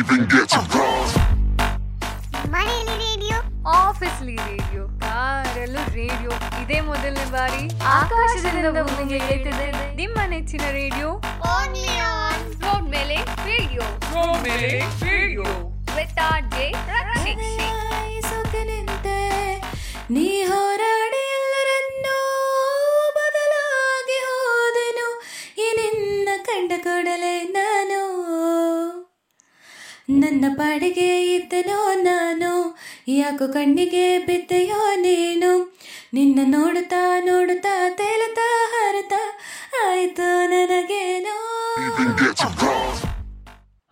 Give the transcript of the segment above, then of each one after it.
even get to cross. ಮನೆಯಲ್ಲಿ radio ಆಫೀಸ್ಲಿ radio ಕಾರಲ್ಲೂ ರೇಡಿಯೋ ಇದೇ ಮೊದಲನೇ ಬಾರಿ ಆಕಾಶದಿಂದ ಭೂಮಿಗೆ ಏರ್ತಿದೆ ನಿಮ್ಮ ನೆಚ್ಚಿನ ರೇಡಿಯೋ ಓನ್ಲಿ ಆನ್ ರೋಡ್ ಮೇಲೆ ರೇಡಿಯೋ ರೋಡ್ ಮೇಲೆ ರೇಡಿಯೋ ವಿತ್ ಆರ್ ಜೆ ರಕ್ಷಿಸಿ ಸೊಗನಿಂತೆ ನೀ ಹೋರಾಡಿ ಪಾಡಿಗೆ ಇದ್ದನೋ ನಾನು? ಯಾಕೋ ಕಣ್ಣಿಗೆ ಬಿದ್ದೆಯೋ ನೀನು? ನಿನ್ನ ನೋಡುತ್ತಾ ನೋಡುತ್ತಾ ತೇಲುತ್ತಾ ಹಾರುತ್ತಾ ಆಯ್ತು ನನಗೇನೋ.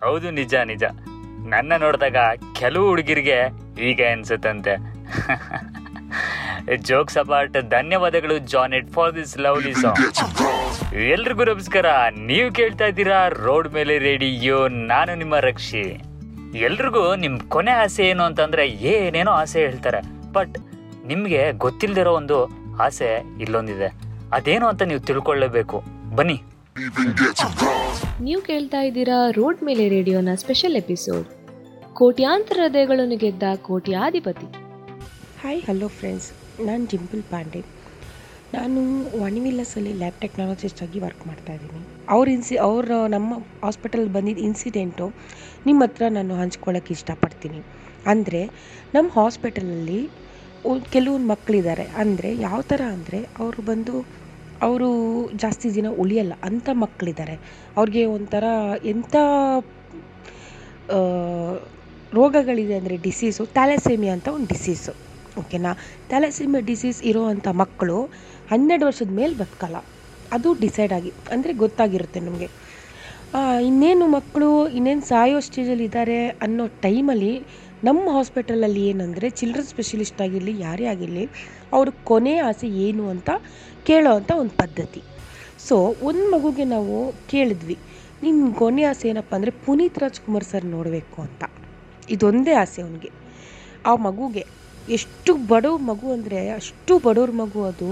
ಹೌದು, ನಿಜ ನಿಜ. ನನ್ನ ನೋಡಿದಾಗ ಕೆಲವು ಹುಡುಗಿರಿಗೆ ಹೀಗೆ ಅನ್ಸುತ್ತಂತೆ. ಜೋಕ್ಸ್ ಅಬಾಟ್ ಧನ್ಯವಾದಗಳು John it for this lovely song ಎಲ್ರಿಗೂ ನಮಸ್ಕಾರ. ನೀವು ಕೇಳ್ತಾ ಇದ್ದೀರಾ ರೋಡ್ ಮೇಲೆ ರೇಡಿಯೋ. ನಾನು ನಿಮ್ಮ ರಕ್ಷಿ. ಎಲ್ರಿಗೂ ನಿಮ್ಮ ಕೊನೆ ಆಸೆ ಏನು ಅಂತಂದ್ರೆ ಏನೇನೋ ಆಸೆ ಹೇಳ್ತಾರೆ. ಬಟ್ ನಿಮಗೆ ಗೊತ್ತಿಲ್ದಿರೋ ಒಂದು ಆಸೆ ಇಲ್ಲೊಂದಿದೆ. ಅದೇನು ಅಂತ ನೀವು ತಿಳ್ಕೊಳ್ಳೇಬೇಕು. ಬನ್ನಿ. ನೀವು ಕೇಳ್ತಾ ಇದ್ದೀರಾ ರೋಡ್ ಮೇಲೆ ರೇಡಿಯೋನ ಸ್ಪೆಷಲ್ ಎಪಿಸೋಡ್. ಕೋಟ್ಯಾಂತರ ಹೃದಯಗಳನ್ನು ಗೆದ್ದ ಕೋಟ್ಯಾಧಿಪತಿ. ಹಾಯ್ ಹಲೋ ಫ್ರೆಂಡ್ಸ್ ನಾನು ಡಿಂಪಲ್ ಪಾಂಡೆ. ನಾನು ವಣಿವಿಲ್ಲಸಲ್ಲಿ ಲ್ಯಾಬ್ ಟೆಕ್ನಾಲಜಿಸ್ಟ್ ಆಗಿ ವರ್ಕ್ ಮಾಡ್ತಾ ಇದ್ದೀನಿ. ಅವ್ರ ಇನ್ಸಿ ಅವ್ರ ನಮ್ಮ ಹಾಸ್ಪಿಟಲ್ ಬಂದಿದ್ದ ಇನ್ಸಿಡೆಂಟು ನಿಮ್ಮ ಹತ್ರ ನಾನು ಹಂಚ್ಕೊಳ್ಳೋಕ್ಕೆ ಇಷ್ಟಪಡ್ತೀನಿ. ಅಂದರೆ ನಮ್ಮ ಹಾಸ್ಪಿಟಲಲ್ಲಿ ಕೆಲವೊಂದು ಮಕ್ಕಳಿದ್ದಾರೆ ಅಂದರೆ ಯಾವ ಥರ ಅಂದರೆ ಅವರು ಬಂದು, ಅವರು ಜಾಸ್ತಿ ದಿನ ಉಳಿಯಲ್ಲ ಅಂಥ ಮಕ್ಕಳಿದ್ದಾರೆ ಅವ್ರಿಗೆ ಒಂಥರ ಎಂಥ ರೋಗಗಳಿದೆ ಅಂದರೆ ಡಿಸೀಸು ಥ್ಯಾಲಸೇಮಿಯಾ ಅಂತ ಒಂದು ಡಿಸೀಸು ಓಕೆನಾ? ಥ್ಯಾಲಸಿಮಿಯಾ ಡಿಸೀಸ್ ಇರೋವಂಥ ಮಕ್ಕಳು ಹನ್ನೆರಡು ವರ್ಷದ ಮೇಲೆ ಬದುಕಲ್ಲ. ಅದು ಡಿಸೈಡ್ ಆಗಿ, ಅಂದರೆ ಗೊತ್ತಾಗಿರುತ್ತೆ ನಮಗೆ. ಇನ್ನೇನು ಮಕ್ಕಳು ಇನ್ನೇನು ಸಾಯೋ ಸ್ಟೇಜಲ್ಲಿ ಇದ್ದಾರೆ ಅನ್ನೋ ಟೈಮಲ್ಲಿ ನಮ್ಮ ಹಾಸ್ಪಿಟಲಲ್ಲಿ ಏನಂದರೆ ಚಿಲ್ಡ್ರನ್ ಸ್ಪೆಷಲಿಸ್ಟ್ ಆಗಿರಲಿ, ಯಾರೇ ಆಗಿರಲಿ, ಅವ್ರ ಕೊನೆ ಆಸೆ ಏನು ಅಂತ ಕೇಳೋ ಅಂತ ಒಂದು ಪದ್ಧತಿ. ಸೊ, ಒಂದು ಮಗುಗೆ ನಾವು ಕೇಳಿದ್ವಿ ನಿಮ್ಮ ಕೊನೆ ಆಸೆ ಏನಪ್ಪ ಅಂದರೆ ಪುನೀತ್ ರಾಜ್ಕುಮಾರ್ ಸರ್ ನೋಡಬೇಕು ಅಂತ. ಇದೊಂದೇ ಆಸೆ ಅವನಿಗೆ. ಆ ಮಗುಗೆ ಎಷ್ಟು ಬಡವ ಮಗು ಅಂದರೆ, ಅಷ್ಟು ಬಡವ್ರ ಮಗು ಅದು.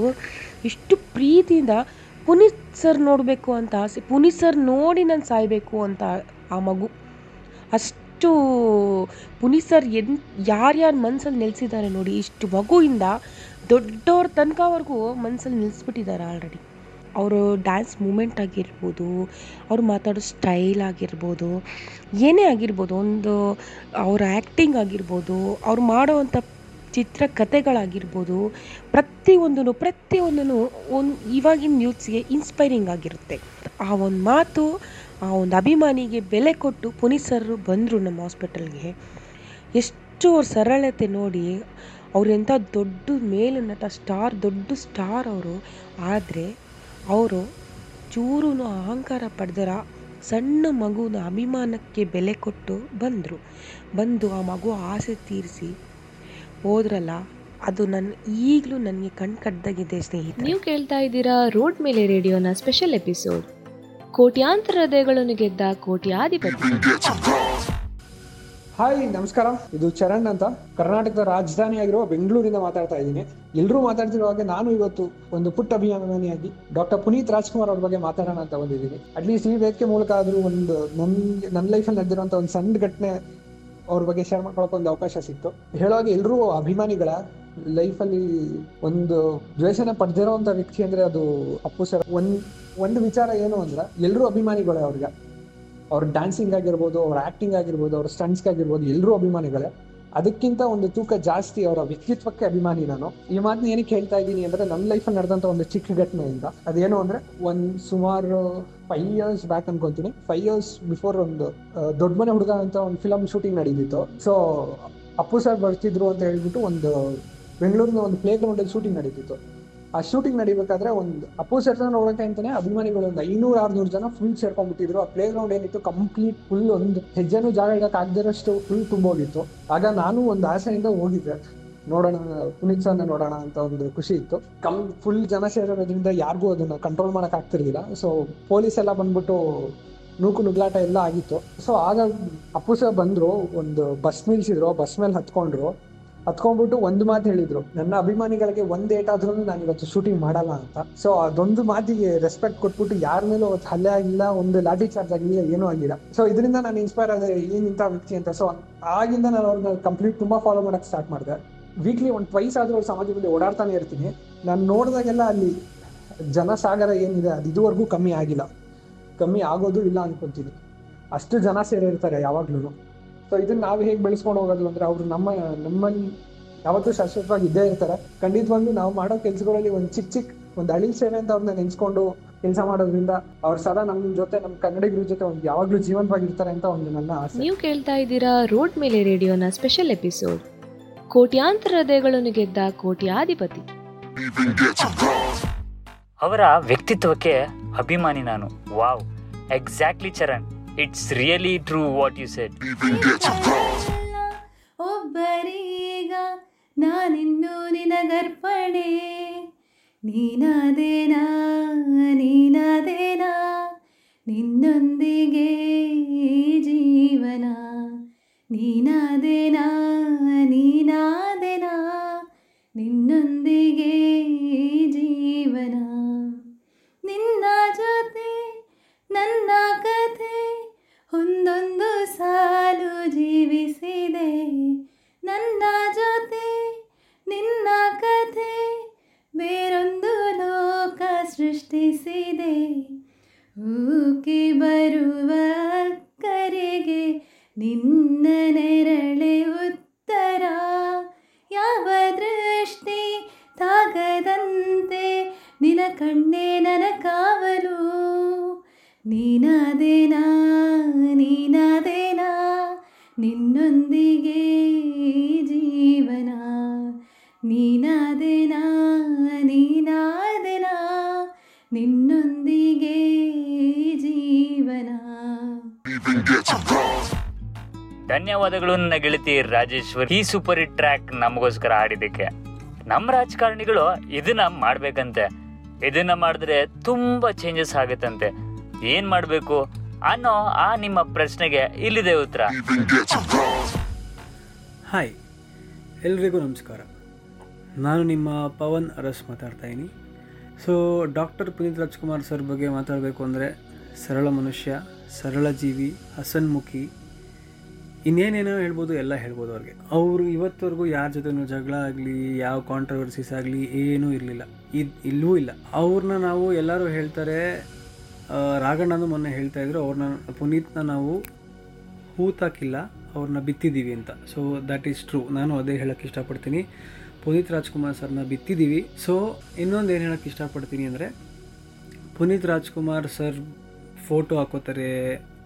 ಎಷ್ಟು ಪ್ರೀತಿಯಿಂದ ಪುನೀತ್ ಸರ್ ನೋಡಬೇಕು ಅಂತ ಆಸೆ, ಪುನೀತ್ ಸರ್ ನೋಡಿ ನಾನು ಸಾಯಬೇಕು ಅಂತ ಆ ಮಗು. ಅಷ್ಟು ಪುನೀತ್ ಸರ್ ಎನ್, ಯಾರ್ಯಾರು ಮನಸ್ಸಲ್ಲಿ ನೆಲೆಸಿದ್ದಾರೆ ನೋಡಿ, ಇಷ್ಟು ಮಗುವಿಂದ ದೊಡ್ಡವ್ರ ತನಕವರೆಗೂ ಮನಸ್ಸಲ್ಲಿ ನಿಲ್ಲಿಸ್ಬಿಟ್ಟಿದ್ದಾರೆ ಆಲ್ರೆಡಿ ಅವರು ಡ್ಯಾನ್ಸ್ ಮೂಮೆಂಟ್ ಆಗಿರ್ಬೋದು, ಅವ್ರು ಮಾತಾಡೋ ಸ್ಟೈಲ್ ಆಗಿರ್ಬೋದು, ಏನೇ ಆಗಿರ್ಬೋದು, ಒಂದು ಅವ್ರ ಆ್ಯಕ್ಟಿಂಗ್ ಆಗಿರ್ಬೋದು, ಅವ್ರು ಮಾಡೋವಂಥ ಚಿತ್ರಕಥೆಗಳಾಗಿರ್ಬೋದು ಪ್ರತಿಯೊಂದೂ ಪ್ರತಿಯೊಂದೂ ಒಂದು ಇವಾಗಿನ ನ್ಯೂಸ್ಗೆ ಇನ್ಸ್ಪೈರಿಂಗ್ ಆಗಿರುತ್ತೆ. ಆ ಒಂದು ಮಾತು, ಆ ಒಂದು ಅಭಿಮಾನಿಗೆ ಬೆಲೆ ಕೊಟ್ಟು ಪುನೀತ್ ಬಂದರು ನಮ್ಮ ಹಾಸ್ಪಿಟಲ್ಗೆ ಎಷ್ಟು ಸರಳತೆ ನೋಡಿ ಅವರೆಂಥ ದೊಡ್ಡ ಮೇಲು ನಟ ಸ್ಟಾರ್ ದೊಡ್ಡ ಸ್ಟಾರ್ ಅವರು. ಆದರೆ, ಅವರು ಚೂರೂ ಅಹಂಕಾರ ಪಡೆದರ, ಸಣ್ಣ ಮಗುವಿನ ಅಭಿಮಾನಕ್ಕೆ ಬೆಲೆ ಕೊಟ್ಟು ಬಂದರು. ಬಂದು ಆ ಮಗು ಆಸೆ ತೀರಿಸಿ ಹೋದ್ರಲ್ಲ ಅದು ನನ್ನ ಈಗಲೂ ನನಗೆ ಕಣ್ ಕಟ್ಟದಾಗಿದೆ ಸ್ನೇಹಿತರೆ. ನೀವು ಕೇಳ್ತಾ ಇದ್ದೀರಾ ರೋಡ್ ಮೇಲೆ ರೇಡಿಯೋನ ಸ್ಪೆಷಲ್ ಎಪಿಸೋಡ್. ಕೋಟ್ಯಾಂತರ ಹೃದಯಗಳನ್ನು ಗೆದ್ದ ಕೋಟ್ಯಾಧಿಪತಿ. ಹಾಯ್ ನಮಸ್ಕಾರ. ಇದು ಚರಣ್ ಅಂತ. ಕರ್ನಾಟಕದ ರಾಜಧಾನಿಯಾಗಿರುವ ಬೆಂಗಳೂರಿಂದ ಮಾತಾಡ್ತಾ ಇದ್ದೀನಿ. ಎಲ್ಲರೂ ಮಾತಾಡ್ತಿರೋ ಹಾಗೆ ನಾನು ಇವತ್ತು ಒಂದು ಪುಟ್ಟ ಅಭಿಮಾನಿಯಾಗಿ ಡಾಕ್ಟರ್ ಪುನೀತ್ ರಾಜ್ಕುಮಾರ್ ಅವ್ರ ಬಗ್ಗೆ ಮಾತಾಡೋಣ ಅಂತ ಬಂದಿದ್ದೀನಿ. ಅಟ್ಲೀಸ್ಟ್ ಈ ವೇದಿಕೆ ಮೂಲಕ ಆದರೂ ಒಂದು ನನ್ಗೆ ನನ್ನ ಲೈಫಲ್ಲಿ ನಡೆದಿರುವಂಥ ಒಂದು ಸಣ್ಣ ಘಟನೆ ಅವ್ರ ಬಗ್ಗೆ ಶೇರ್ ಮಾಡ್ಕೊಳಕ್ ಒಂದು ಅವಕಾಶ ಸಿಕ್ತು. ಹೇಳುವಾಗ ಎಲ್ಲರೂ ಅಭಿಮಾನಿಗಳ ಲೈಫಲ್ಲಿ ಒಂದು ದ್ವೇಷನ ಪಡೆದಿರೋಂಥ ವ್ಯಕ್ತಿ ಅಂದ್ರೆ ಅದು ಅಪ್ಪು ಸರ್. ಒಂದ್, ಒಂದು ವಿಚಾರ ಏನು ಅಂದ್ರೆ ಎಲ್ಲರೂ ಅಭಿಮಾನಿಗಳೇ ಅವ್ರಿಗೆ. ಅವ್ರ ಡ್ಯಾನ್ಸಿಂಗ್ ಆಗಿರ್ಬೋದು, ಅವ್ರ ಆಕ್ಟಿಂಗ್ ಆಗಿರ್ಬೋದು, ಅವ್ರ ಸ್ಟಂಟ್ಸ್ ಆಗಿರ್ಬೋದು ಎಲ್ಲರೂ ಅಭಿಮಾನಿಗಳೇ. ಅದಕ್ಕಿಂತ ಒಂದು ತೂಕ ಜಾಸ್ತಿ ಅವರ ವ್ಯಕ್ತಿತ್ವಕ್ಕೆ ಅಭಿಮಾನಿ ನಾನು. ಈ ಮಾತನ್ನ ಏನಕ್ಕೆ ಹೇಳ್ತಾ ಇದ್ದೀನಿ ಅಂದ್ರೆ ನನ್ನ ಲೈಫಲ್ಲಿ ನಡೆದಂತ ಒಂದು ಚಿಕ್ಕ ಘಟನೆಯಿಂದ. ಅದೇನು ಅಂದ್ರೆ ಒಂದ್ ಸುಮಾರು ಫೈವ್ ಇಯರ್ಸ್ ಬ್ಯಾಕ್ ಅನ್ಕೊಂತೀನಿ ಫೈವ್ ಇಯರ್ಸ್ ಬಿಫೋರ್ ಒಂದು ದೊಡ್ಡ ಮನೆ ಹುಡುಗ ಅಂತ ಒಂದು ಫಿಲಮ್ ಶೂಟಿಂಗ್ ನಡೀತಿತ್ತು. ಸೊ ಅಪ್ಪು ಸರ್ ಬರ್ತಿದ್ರು ಅಂತ ಹೇಳ್ಬಿಟ್ಟು ಒಂದು ಬೆಂಗಳೂರಿನ ಒಂದು ಪ್ಲೇ ಗ್ರೌಂಡ್ ಅಲ್ಲಿ ಶೂಟಿಂಗ್ ನಡೀತಿತ್ತು. ಆ ಶೂಟಿಂಗ್ ನಡಿಬೇಕಾದ್ರೆ ಒಂದು, ಅಪ್ಪು ಸರ್ ನೋಡಕ್ಕೆ ಅಂತಾನೆ ಅಭಿಮಾನಿಗಳು ಒಂದು ಐನೂರು, ಆರ್ನೂರು ಜನ ಫುಲ್ ಸೇರ್ಕೊಂಡ್ಬಿಟ್ಟಿದ್ರು. ಆ ಪ್ಲೇ ಗ್ರೌಂಡ್ ಏನಿತ್ತು ಕಂಪ್ಲೀಟ್ ಫುಲ್ ಒಂದು ಹೆಜ್ಜೆನೂ ಜಾಗ ಇಡಕ್ಕೆ ಆಗದಿರೋಷ್ಟು ಫುಲ್ ತುಂಬೋಗಿತ್ತು. ಆಗ ನಾನು ಒಂದು ಆಸೆಯಿಂದ ಹೋಗಿದ್ದೆ. ನೋಡೋಣ, ಪುನೀತ್ ಸರ್ನ ನೋಡೋಣ ಅಂತ ಒಂದು ಖುಷಿ ಇತ್ತು. ಕಮ್ ಫುಲ್ ಜನ ಸೇರೋದ್ರಿಂದ ಯಾರಿಗೂ ಅದನ್ನ ಕಂಟ್ರೋಲ್ ಮಾಡಕ್ ಆಗ್ತಿರ್ಲಿಲ್ಲ. ಸೊ ಪೊಲೀಸ್ ಎಲ್ಲ ಬಂದ್ಬಿಟ್ಟು ನೂಕು ನುಗ್ಲಾಟ ಎಲ್ಲ ಆಗಿತ್ತು. ಸೊ ಆಗ ಅಪ್ಪು ಸರ್ ಬಂದ್ರು, ಒಂದು ಬಸ್ ನಿಲ್ಸಿದ್ರು ಬಸ್ ಮೇಲೆ ಹತ್ಕೊಂಡ್ರು. ಹತ್ಕೊಂಡ್ಬಿಟ್ಟು ಒಂದು ಮಾತು ಹೇಳಿದ್ರು, ನನ್ನ ಅಭಿಮಾನಿಗಳಿಗೆ ಒಂದ್ ಡೇಟ್ ಆದ್ರೂ ನಾನು ಇವತ್ತು ಶೂಟಿಂಗ್ ಮಾಡಲ್ಲ ಅಂತ. ಸೊ ಅದೊಂದು ಮಾತಿಗೆ ರೆಸ್ಪೆಕ್ಟ್ ಕೊಟ್ಬಿಟ್ಟು ಯಾರ ಮೇಲೂ ಹಲ್ಲೆ ಆಗಿಲ್ಲ, ಒಂದು ಲಾಠಿ ಚಾರ್ಜ್ ಆಗಿಲ್ಲ, ಏನೂ ಆಗಿಲ್ಲ. ಸೊ ಇದರಿಂದ ನಾನು ಇನ್ಸ್ಪೈರ್ ಆದ ಏನಿಂತ ವ್ಯಕ್ತಿ? ಅಂತ. ಸೊ ಆಗಿಂದ ನಾನು ಅವ್ರನ್ನ ಕಂಪ್ಲೀಟ್ ತುಂಬಾ ಫಾಲೋ ಮಾಡಕ್ ಸ್ಟಾರ್ಟ್ ಮಾಡಿದೆ. ವೀಕ್ಲಿ ಒಂದು ಟ್ವೈಸ್ ಆದರೂ ಅವ್ರ ಸಮಾಜದಲ್ಲಿ ಓಡಾಡ್ತಾನೆ ಇರ್ತೀನಿ. ನಾನು ನೋಡಿದಾಗೆಲ್ಲ ಅಲ್ಲಿ ಜನಸಾಗರ ಏನಿದೆ, ಅದು ಇದುವರೆಗೂ ಕಮ್ಮಿ ಆಗಿಲ್ಲ. ಕಮ್ಮಿ ಆಗೋದು ಇಲ್ಲ ಅನ್ಕೊಂತೀನಿ. ಅಷ್ಟು ಜನ ಸೇರಿರ್ತಾರೆ ಯಾವಾಗ್ಲೂ ಸೊ ಇದನ್ನ ನಾವು ಹೇಗೆ ಬೆಳೆಸ್ಕೊಂಡು ಹೋಗೋದು ಅಂದ್ರೆ ಅವ್ರು ನಮ್ಮ ನಮ್ಮಲ್ಲಿ ಯಾವತ್ತೂ ಶಾಶ್ವತವಾಗಿ ಇದ್ದೇ ಇರ್ತಾರೆ. ಖಂಡಿತವಾಗ್ಲೂ ನಾವು ಮಾಡೋ ಕೆಲಸಗಳಲ್ಲಿ ಒಂದು ಚಿಕ್ಕ ಚಿಕ್ಕ ಒಂದು ಅಳಿಲ್ ಸೇವೆ ಅಂತ ಅವ್ರನ್ನ ನೆನೆಸ್ಕೊಂಡು ಕೆಲಸ ಮಾಡೋದ್ರಿಂದ ಅವ್ರ ಸದಾ ನಮ್ಮ ಜೊತೆ ನಮ್ಮ ಕನ್ನಡಿಗರ ಜೊತೆ ಒಂದು ಯಾವಾಗ್ಲೂ ಜೀವಂತವಾಗಿರ್ತಾರೆ ಅಂತ ಒಂದು ನನ್ನ ಆಸೆ. ನೀವು ಕೇಳ್ತಾ ಇದ್ದೀರಾ ರೋಡ್ ಮೇಲೆ ರೇಡಿಯೋನ ಸ್ಪೆಷಲ್ ಎಪಿಸೋಡ್. ಕೋಟ್ಯಾಂತರ ಹೃದಯಗಳನ್ನು ಗೆದ್ದ ಕೋಟ್ಯಾಧಿಪತಿ. ಅವರ ವ್ಯಕ್ತಿತ್ವಕ್ಕೆ ಅಭಿಮಾನಿ ನಾನು. Wow. Exactly Charan it's really true what you said. ಒಬ್ಬರೀಗ ನಾನಿನ್ನು ನಿನಗರ್ಪಣೆ. ನೀನಾದೇನಾ? ನೀನಾದೇನಾ? ನಿನ್ನೊಂದಿಗೆ ಜೀವನ. ನೀನಾದೇನಾ? ನೀನಾದೇನಾ ಸೃಷ್ಟಿಸಿದೆ ಊಕೆ ಬರುವ ಕರೆಗೆ ನಿನ್ನ ನೆರಳೆ ಉತ್ತರ. ಯಾವ ದೃಷ್ಟಿ ತಾಗದಂತೆ ನಿನ ಕಣ್ಣೇ ನನ ಕಾವಲು ನೀನಾದೇನಾ ನೀನಾದೇನಾ, ನಿನ್ನೊಂದಿಗೆ ಧನ್ಯವಾದಗಳು ನನ್ನ ಗೆಳತಿ ರಾಜೇಶ್ವರ್. ಈ ಸೂಪರ್ ಹಿಟ್ ಟ್ರ್ಯಾಕ್ ನಮಗೋಸ್ಕರ ಆಡಿದ್ದಕ್ಕೆ ನಮ್ಮ ರಾಜಕಾರಣಿಗಳು ಇದನ್ನ ಮಾಡ್ಬೇಕಂತೆ. ಇದನ್ನ ಮಾಡಿದ್ರೆ ತುಂಬಾ ಚೇಂಜಸ್ ಆಗುತ್ತಂತೆ. ಏನ್ ಮಾಡ್ಬೇಕು ಅನ್ನೋ ಆ ನಿಮ್ಮ ಪ್ರಶ್ನೆಗೆ ಇಲ್ಲಿದೆ ಉತ್ತರ. ಹಾಯ್ ಎಲ್ರಿಗೂ ನಮಸ್ಕಾರ. ನಾನು ನಿಮ್ಮ ಪವನ್ ಅರಸ್ ಮಾತಾಡ್ತಾ ಇದ್ದೀನಿ. So doctor Puneeth Rajkumar sir ಬಗ್ಗೆ ಮಾತಾಡಬೇಕು ಅಂದರೆ ಸರಳ ಮನುಷ್ಯ. ಸರಳ ಜೀವಿ ಹಸನ್ಮುಖಿ, ಇನ್ನೇನೇನೋ ಹೇಳ್ಬೋದು, ಎಲ್ಲ ಹೇಳ್ಬೋದು ಅವ್ರಿಗೆ. ಅವರು ಇವತ್ತವರೆಗೂ ಯಾರ ಜೊತೆನೂ ಜಗಳ ಆಗಲಿ, ಯಾವ ಕಾಂಟ್ರವರ್ಸೀಸ್ ಆಗಲಿ ಏನೂ ಇರಲಿಲ್ಲ. ಇದು ಇಲ್ಲೂ ಇಲ್ಲ. ಅವ್ರನ್ನ ನಾವು ಎಲ್ಲರೂ ಹೇಳ್ತಾರೆ ರಾಘಣ್ಣನೂ ಮೊನ್ನೆ ಹೇಳ್ತಾ ಇದ್ರು ಅವ್ರನ್ನ ಪುನೀತ್ನ ನಾವು ಹೂತಾಕಿಲ್ಲ ಅವ್ರನ್ನ ಬಿತ್ತಿದ್ದೀವಿ ಅಂತ. ಸೊ ದ್ಯಾಟ್ ಈಸ್ ಟ್ರೂ ನಾನು ಅದೇ ಹೇಳೋಕ್ಕೆ ಇಷ್ಟಪಡ್ತೀನಿ. ಪುನೀತ್ ರಾಜ್ಕುಮಾರ್ ಸರ್ನ ಬಿತ್ತಿದ್ದೀವಿ. ಸೊ ಇನ್ನೊಂದು ಏನು ಹೇಳೋಕ್ಕೆ ಇಷ್ಟಪಡ್ತೀನಿ ಅಂದರೆ, ಪುನೀತ್ ರಾಜ್ಕುಮಾರ್ ಸರ್ ಫೋಟೋ ಹಾಕೋತಾರೆ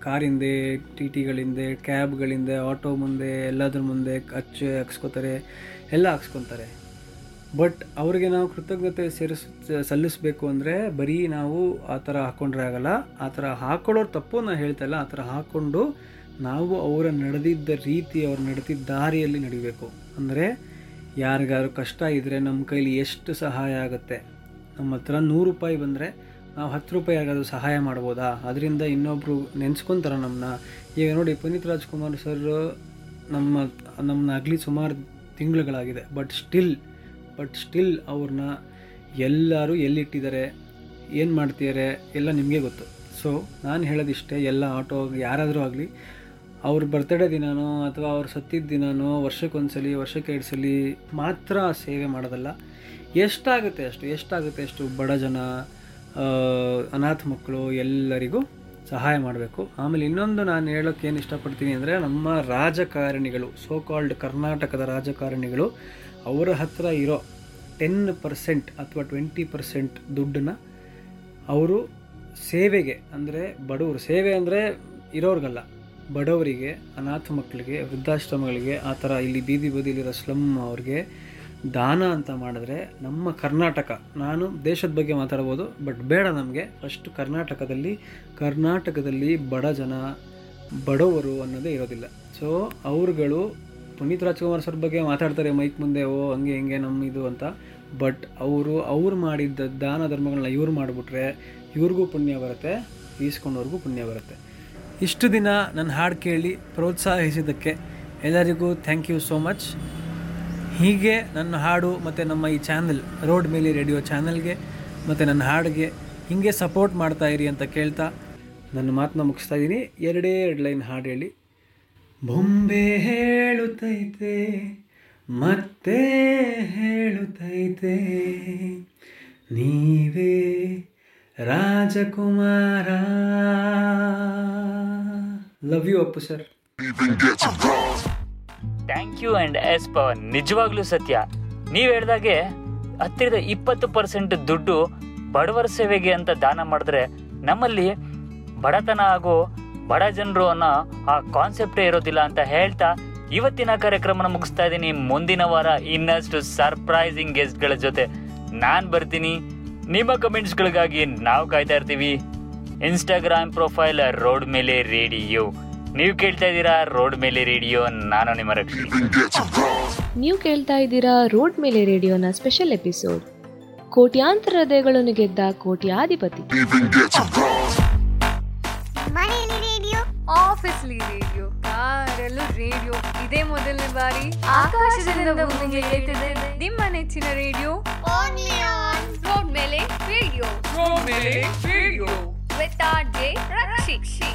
ಕಾರಿಂದೆ ಟಿ ಟಿಗಳಿಂದೆ ಕ್ಯಾಬ್ಗಳಿಂದೆ ಆಟೋ ಮುಂದೆ, ಎಲ್ಲದ್ರ ಮುಂದೆ ಅಚ್ಚು ಹಾಕ್ಸ್ಕೋತಾರೆ, ಎಲ್ಲ ಹಾಕ್ಸ್ಕೊತಾರೆ. ಬಟ್ ಅವ್ರಿಗೆ ನಾವು ಕೃತಜ್ಞತೆ ಸೇರಿಸ್, ಸಲ್ಲಿಸಬೇಕು ಅಂದರೆ ಬರೀ ನಾವು ಆ ಥರ ಹಾಕ್ಕೊಂಡ್ರೆ ಆಗಲ್ಲ. ಆ ಥರ ಹಾಕ್ಕೊಳ್ಳೋರು ತಪ್ಪು ನಾನು ಹೇಳ್ತಾಯಿಲ್ಲ ಆ ಥರ ಹಾಕ್ಕೊಂಡು ನಾವು ಅವರ ನಡೆದಿದ್ದ ರೀತಿ, ಅವ್ರು ನಡೆದಿದ್ದ ದಾರಿಯಲ್ಲಿ ನಡಿಬೇಕು. ಅಂದರೆ ಯಾರಿಗಾದ್ರು ಕಷ್ಟ ಇದ್ದರೆ ನಮ್ಮ ಕೈಲಿ ಎಷ್ಟು ಸಹಾಯ ಆಗುತ್ತೆ? ನಮ್ಮ ಹತ್ರ ನೂರು ರೂಪಾಯಿ ಬಂದರೆ ನಾವು ಹತ್ತು ರೂಪಾಯಿ ಯಾರಿಗಾದ್ರೂ ಸಹಾಯ ಮಾಡ್ಬೋದಾ? ಅದರಿಂದ ಇನ್ನೊಬ್ಬರು ನೆನೆಸ್ಕೊಂತಾರೆ ನಮ್ಮನ್ನ ಈಗ ನೋಡಿ ಪುನೀತ್ ರಾಜ್ಕುಮಾರ್ ಸರ್ ನಮ್ಮ ನಮ್ಮನ್ನ ಸುಮಾರು ತಿಂಗಳುಗಳಾಗಿದೆ. ಬಟ್ ಸ್ಟಿಲ್ ಬಟ್ ಸ್ಟಿಲ್ ಅವ್ರನ್ನ ಎಲ್ಲರೂ ಎಲ್ಲಿಟ್ಟಿದ್ದಾರೆ? ಏನು ಮಾಡ್ತಿದ್ದಾರೆ? ಎಲ್ಲ ನಿಮಗೆ ಗೊತ್ತು. ಸೊ ನಾನು ಹೇಳೋದಿಷ್ಟೇ, ಎಲ್ಲ ಆಟೋ ಯಾರಾದರೂ ಆಗಲಿ, ಅವ್ರ ಬರ್ತಡೇ ದಿನನೋ ಅಥವಾ ಅವ್ರು ಸತ್ತಿದ್ದ ದಿನನೋ ವರ್ಷಕ್ಕೊಂದ್ಸಲಿ, ವರ್ಷಕ್ಕೆ ಎರಡು ಸಲ ಮಾತ್ರ ಸೇವೆ ಮಾಡೋದಲ್ಲ. ಎಷ್ಟಾಗುತ್ತೆ ಅಷ್ಟು ಎಷ್ಟಾಗುತ್ತೆ ಅಷ್ಟು ಬಡ ಜನ? ಅನಾಥ ಮಕ್ಕಳು ಎಲ್ಲರಿಗೂ ಸಹಾಯ ಮಾಡಬೇಕು. ಆಮೇಲೆ ಇನ್ನೊಂದು ನಾನು ಹೇಳೋಕ್ಕೆ ಏನು ಇಷ್ಟಪಡ್ತೀನಿ ಅಂದರೆ ನಮ್ಮ ರಾಜಕಾರಣಿಗಳು ಸೋ ಕಾಲ್ಡ್ ಕರ್ನಾಟಕದ ರಾಜಕಾರಣಿಗಳು, ಅವರ ಹತ್ರ ಇರೋ ಟೆನ್ ಪರ್ಸೆಂಟ್ ಅಥವಾ ಟ್ವೆಂಟಿ ಪರ್ಸೆಂಟ್ ದುಡ್ಡನ್ನು ಅವರು ಸೇವೆಗೆ ಅಂದರೆ ಬಡವರು, ಸೇವೆ ಅಂದರೆ ಇರೋರ್ಗಲ್ಲ, ಬಡವರಿಗೆ, ಅನಾಥ ಮಕ್ಕಳಿಗೆ, ವೃದ್ಧಾಶ್ರಮಗಳಿಗೆ, ಆ ಥರ ಇಲ್ಲಿ ಬೀದಿ ಬದಿಲಿರೋ ಸ್ಲಮ್ ಅವ್ರಿಗೆ ದಾನ ಅಂತ ಮಾಡಿದ್ರೆ ನಮ್ಮ ಕರ್ನಾಟಕ, ನಾನು ದೇಶದ ಬಗ್ಗೆ ಮಾತಾಡ್ಬೋದು ಬಟ್ ಬೇಡ ನಮಗೆ. ಫಸ್ಟ್ ಕರ್ನಾಟಕದಲ್ಲಿ ಕರ್ನಾಟಕದಲ್ಲಿ ಬಡ ಜನ, ಬಡವರು ಅನ್ನೋದೇ ಇರೋದಿಲ್ಲ. ಸೊ ಅವ್ರುಗಳು ಪುನೀತ್ ರಾಜ್ಕುಮಾರ್ ಸರ್ ಬಗ್ಗೆ ಮಾತಾಡ್ತಾರೆ, ಮೈಕ್ ಮುಂದೆ, ಓ, ಹಂಗೆ, ಹಿಂಗೆ ನಮ್ಮ ಇದು ಅಂತ. ಬಟ್ ಅವರು, ಅವ್ರು ಮಾಡಿದ್ದ ದಾನ ಧರ್ಮಗಳನ್ನ ಇವ್ರು ಮಾಡಿಬಿಟ್ರೆ, ಇವ್ರಿಗೂ ಪುಣ್ಯ ಬರುತ್ತೆ, ಈಸ್ಕೊಂಡವ್ರಿಗೂ ಪುಣ್ಯ ಬರುತ್ತೆ. ಇಷ್ಟು ದಿನ ನನ್ನ ಹಾಡು ಕೇಳಿ ಪ್ರೋತ್ಸಾಹಿಸಿದ್ದಕ್ಕೆ ಎಲ್ಲರಿಗೂ ಥ್ಯಾಂಕ್ ಯು ಸೋ ಮಚ್ ಹೀಗೆ ನನ್ನ ಹಾಡು ಮತ್ತು ನಮ್ಮ ಈ ಚಾನಲ್ ರೋಡ್ ಮೇಲೆ ರೇಡಿಯೋ ಚಾನಲ್ಗೆ ಮತ್ತು ನನ್ನ ಹಾಡಿಗೆ ಹೀಗೆ ಸಪೋರ್ಟ್ ಮಾಡ್ತಾ ಇರಿ ಅಂತ ಕೇಳ್ತಾ ನನ್ನ ಮಾತನ್ನ ಮುಗಿಸ್ತಾ ಇದ್ದೀನಿ. ಎರಡೇ ಎರಡು ಲೈನ್ ಹಾಡು ಹೇಳಿ ಬೊಂಬೆ ಹೇಳುತ್ತೈತೆ, ಮತ್ತೆ ಹೇಳುತ್ತೈತೆ. ನೀವೇ ರಾಜಕುಮಾರ. Love you Appu sir thank you and yes Pavan ನಿಜವಾಗ್ಲೂ ಸತ್ಯ. ನೀವು ಹೇಳ್ದಾಗೆ ಹತ್ತಿರದ ಇಪ್ಪತ್ತು ಪರ್ಸೆಂಟ್ ದುಡ್ಡು ಬಡವರ ಸೇವೆಗೆ ಅಂತ ದಾನ ಮಾಡಿದ್ರೆ ನಮ್ಮಲ್ಲಿ ಬಡತನ ಹಾಗೂ ಬಡ ಜನರು ಅನ್ನೋ ಆ ಕಾನ್ಸೆಪ್ಟೇ ಇರೋದಿಲ್ಲ ಅಂತ ಹೇಳ್ತಾ ಇವತ್ತಿನ ಕಾರ್ಯಕ್ರಮನ ಮುಗಿಸ್ತಾ ಇದ್ದೀನಿ. ಮುಂದಿನ ವಾರ ಇನ್ನಷ್ಟು ಸರ್ಪ್ರೈಸಿಂಗ್ ಗೆಸ್ಟ್ಗಳ ಜೊತೆ ನಾನು ಬರ್ತೀನಿ. ನಿಮ್ಮ ಕಮೆಂಟ್ಸ್ಗಳಿಗಾಗಿ ನಾವು ಕಾಯ್ತಾ ಇರ್ತೀವಿ. ಇನ್ಸ್ಟಾಗ್ರಾಮ್ ಪ್ರೊಫೈಲ್ ರೋಡ್ ಮೇಲೆ ರೇಡಿಯೋ. ನೀವು ಕೇಳ್ತಾ ಇದ್ದೀರಾ ರೋಡ್ ಮೇಲೆ ರೇಡಿಯೋ ನಾನು ನಿಮ್ಮ ರಕ್ಷಿ. ನೀವು ಕೇಳ್ತಾ ಇದ್ದೀರಾ ರೋಡ್ ಮೇಲೆ ರೇಡಿಯೋನ ಸ್ಪೆಷಲ್ ಎಪಿಸೋಡ್. ಕೋಟ್ಯಾಂತರ ಹೃದಯಗಳನ್ನು ಗೆದ್ದ ಕೋಟ್ಯಾಧಿಪತಿ. ಮನೆಯಲ್ಲಿ ರೇಡಿಯೋ ಆಫೀಸ್ಲಿ ರೇಡಿಯೋ ಕಾರಲ್ಲೂ ರೇಡಿಯೋ ಇದೇ ಮೊದಲನೇ ಬಾರಿ ಆಕಾಶದಿಂದ ಭೂಮಿಗೆ ಏರ್ತಿದೆ ನಿಮ್ಮ ನೆಚ್ಚಿನ ರೇಡಿಯೋ. ಓನ್ಲಿ ಆನ್ ರೋಡ್ ಮೇಲೆ ರೇಡಿಯೋ. ರೋಡ್ ಮೇಲೆ ರೇಡಿಯೋ. With R J ರಕ್ಷಿಕ್ಷಿ